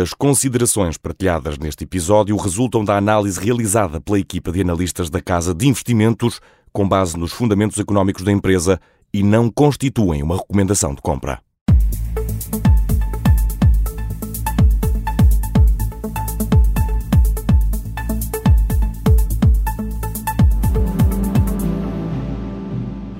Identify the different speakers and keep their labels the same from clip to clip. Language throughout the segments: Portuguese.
Speaker 1: As considerações partilhadas neste episódio resultam da análise realizada pela equipa de analistas da Casa de Investimentos com base nos fundamentos económicos da empresa e não constituem uma recomendação de compra.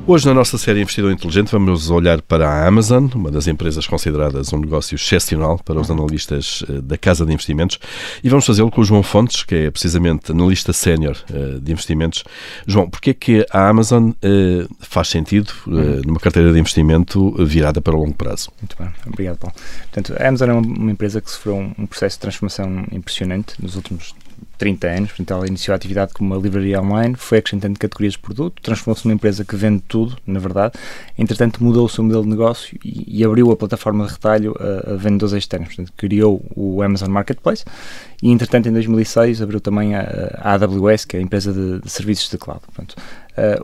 Speaker 2: Hoje, na nossa série Investidor Inteligente, vamos olhar para a Amazon, uma das empresas consideradas um negócio excepcional para os analistas eh, da Casa de Investimentos, e vamos fazê-lo com o João Fontes, que é precisamente analista sénior eh, de investimentos. João, porquê é que a Amazon eh, faz sentido numa carteira de investimento virada para o longo prazo?
Speaker 3: Muito bem, obrigado, Paulo. Portanto, a Amazon é uma empresa que sofreu um processo de transformação impressionante nos últimos 30 anos, portanto ela iniciou a atividade como uma livraria online, foi acrescentando categorias de produto, transformou-se numa empresa que vende tudo, na verdade, entretanto mudou o seu modelo de negócio e, e abriu a plataforma de retalho a, a vendedores externos, portanto criou o Amazon Marketplace e entretanto em 2006 abriu também a, a AWS, que é a empresa de, de serviços de cloud. Portanto,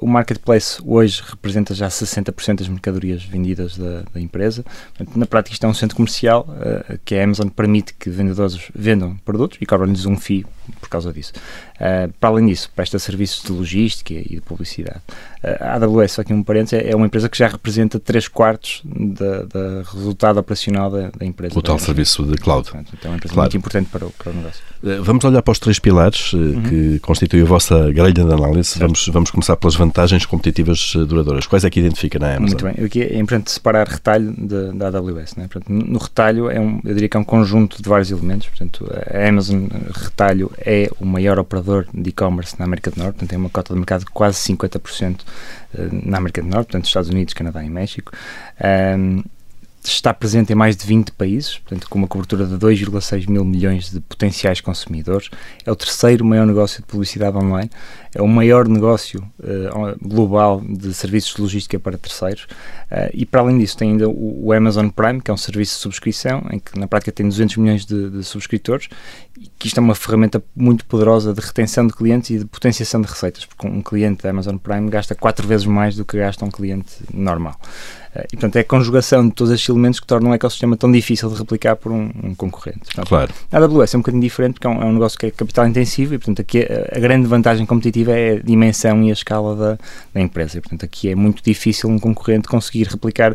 Speaker 3: o marketplace hoje representa já 60% das mercadorias vendidas da, da empresa. Portanto, na prática, isto é um centro comercial uh, que a Amazon permite que vendedores vendam produtos e cobram-lhes um FII por causa disso. Uh, para além disso, presta serviços de logística e de publicidade. a AWS, aqui um parênteses, é uma empresa que já representa 3 quartos do resultado operacional da, da empresa.
Speaker 2: O tal serviço de cloud.
Speaker 3: Então é uma empresa claro. muito importante para o, para o negócio.
Speaker 2: Vamos olhar para os três pilares uhum. que constituem a vossa grelha de análise. Vamos, vamos começar pelas vantagens competitivas eh, duradouras. Quais é que identifica na Amazon?
Speaker 3: Muito bem. Aqui é importante separar retalho da AWS. Né? Portanto, no retalho, é um, eu diria que é um conjunto de vários elementos. Portanto, a Amazon Retalho é o maior operador de e-commerce na América do Norte. Portanto, tem uma cota de mercado de quase 50% eh, na América do Norte, portanto, Estados Unidos, Canadá e México. Um, está presente em mais de 20 países, portanto, com uma cobertura de 2,6 mil milhões de potenciais consumidores. É o terceiro maior negócio de publicidade online, é o maior negócio uh, global de serviços de logística para terceiros. Uh, e, para além disso, tem ainda o, o, Amazon Prime, que é um serviço de subscrição, em que na prática tem 200 milhões de, de subscritores, e que isto é uma ferramenta muito poderosa de retenção de clientes e de potenciação de receitas, porque um cliente da Amazon Prime gasta quatro vezes mais do que gasta um cliente normal. Eh, e, portanto, é a conjugação de todos elementos que tornam um ecossistema tão difícil de replicar por um, um concorrente. Portanto,
Speaker 2: claro.
Speaker 3: A AWS é um bocadinho diferente porque é um, é um, negócio que é capital intensivo e, portanto, aqui a, a, grande vantagem competitiva é a dimensão e a escala da, da empresa. E, portanto, aqui é muito difícil um concorrente conseguir replicar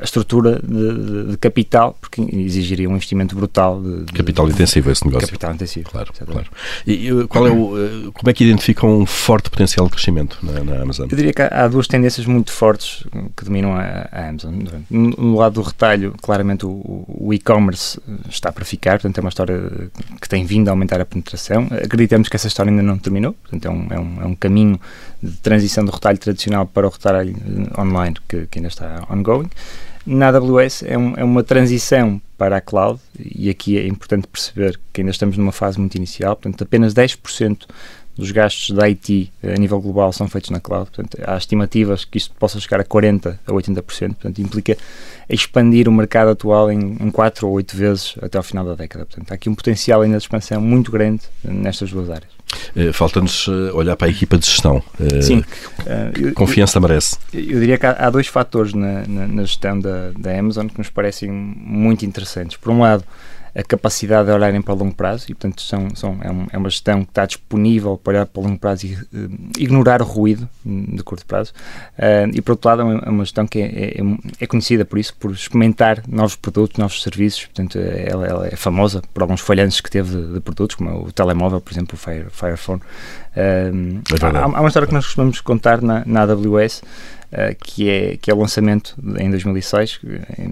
Speaker 3: a estrutura de, de, de, capital, porque exigiria um investimento brutal. De,
Speaker 2: capital intensivo esse negócio.
Speaker 3: Capital intensivo.
Speaker 2: Claro, claro. E qual é o, eh, como é que identificam um forte potencial de crescimento na, na Amazon?
Speaker 3: Eu diria que há, há, duas tendências muito fortes que dominam a, a Amazon. No, no, lado do retalho, claramente o, o e-commerce está para ficar, portanto é uma história que tem vindo a aumentar a penetração. Acreditamos que essa história ainda não terminou, portanto é um, é um, é um caminho de transição do retalho tradicional para o retalho online que, que ainda está ongoing. Na AWS é, um, é, uma transição para a cloud e aqui é importante perceber que ainda estamos numa fase muito inicial, portanto apenas 10% dos gastos da IT a nível global são feitos na cloud, portanto há estimativas que isto possa chegar a 40% a 80%, portanto implica expandir o mercado atual em, em 4 ou 8 vezes até ao final da década, portanto há aqui um potencial ainda de expansão muito grande nestas duas áreas.
Speaker 2: Uh, Falta-nos olhar para a equipa de gestão.
Speaker 3: Sim.
Speaker 2: Confiança merece?
Speaker 3: Eu diria que há, há dois fatores na, na, na gestão da, da Amazon que nos parecem muito interessantes. Por um lado, a capacidade de olharem para o longo prazo e, portanto, são, são, é, é uma gestão que está disponível para olhar para o longo prazo e uh, ignorar o ruído de curto prazo. Uh, e, por outro lado, é uma gestão que é, é, é, conhecida por isso, por experimentar novos produtos, novos serviços. Portanto, ela, ela é famosa por alguns falhanços que teve de, de, produtos, como o telemóvel, por exemplo, o Fire, Fire Phone. Uh, há, há, uma história que nós costumamos contar na, na AWS que, é, que é o lançamento em 2006,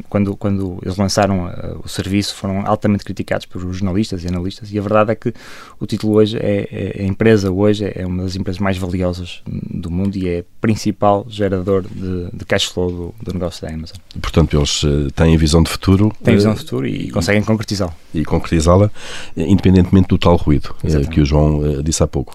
Speaker 3: quando, quando eles lançaram uh, o serviço, foram altamente criticados por jornalistas e analistas, e a verdade é que o título hoje é, é a empresa hoje é uma das empresas mais valiosas do mundo e é principal gerador de, de cash flow do, do, negócio da Amazon.
Speaker 2: Portanto, eles uh, têm visão de futuro.
Speaker 3: Têm visão de futuro e, e conseguem concretizá-la.
Speaker 2: E concretizá-la, independentemente do tal ruído que o João disse há pouco.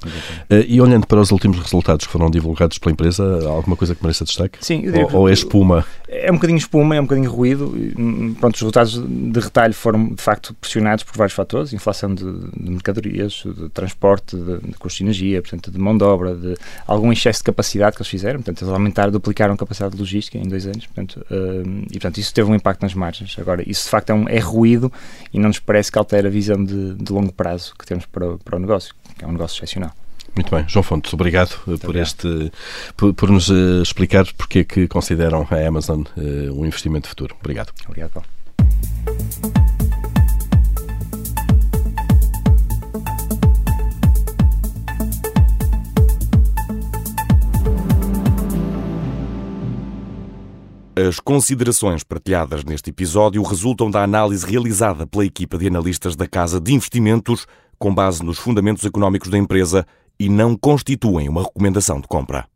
Speaker 2: e olhando para os últimos resultados que foram divulgados pela empresa, alguma coisa que mereça destaque?
Speaker 3: Sim,
Speaker 2: ou, ou é espuma?
Speaker 3: É um bocadinho espuma, é um bocadinho ruído. Hum, pronto, os resultados de retalho foram de facto pressionados por vários fatores: inflação de, de mercadorias, de transporte, de, de custo de energia, portanto, de mão de obra, de algum excesso de capacidade que eles fizeram. Portanto, eles aumentaram, duplicaram a capacidade de logística em dois anos. Portanto, hum, e portanto, isso teve um impacto nas margens. Agora, isso de facto é, um, é ruído e não nos parece que altera a visão de, de longo prazo que temos para, para o negócio, que é um negócio excepcional.
Speaker 2: Muito bem. João Fontes, obrigado Muito por obrigado. este por, por, nos uh, explicar porque é que consideram a Amazon uh, um investimento futuro. Obrigado.
Speaker 3: Obrigado, Paulo.
Speaker 1: As considerações partilhadas neste episódio resultam da análise realizada pela equipa de analistas da Casa de Investimentos com base nos fundamentos económicos da empresa e não constituem uma recomendação de compra.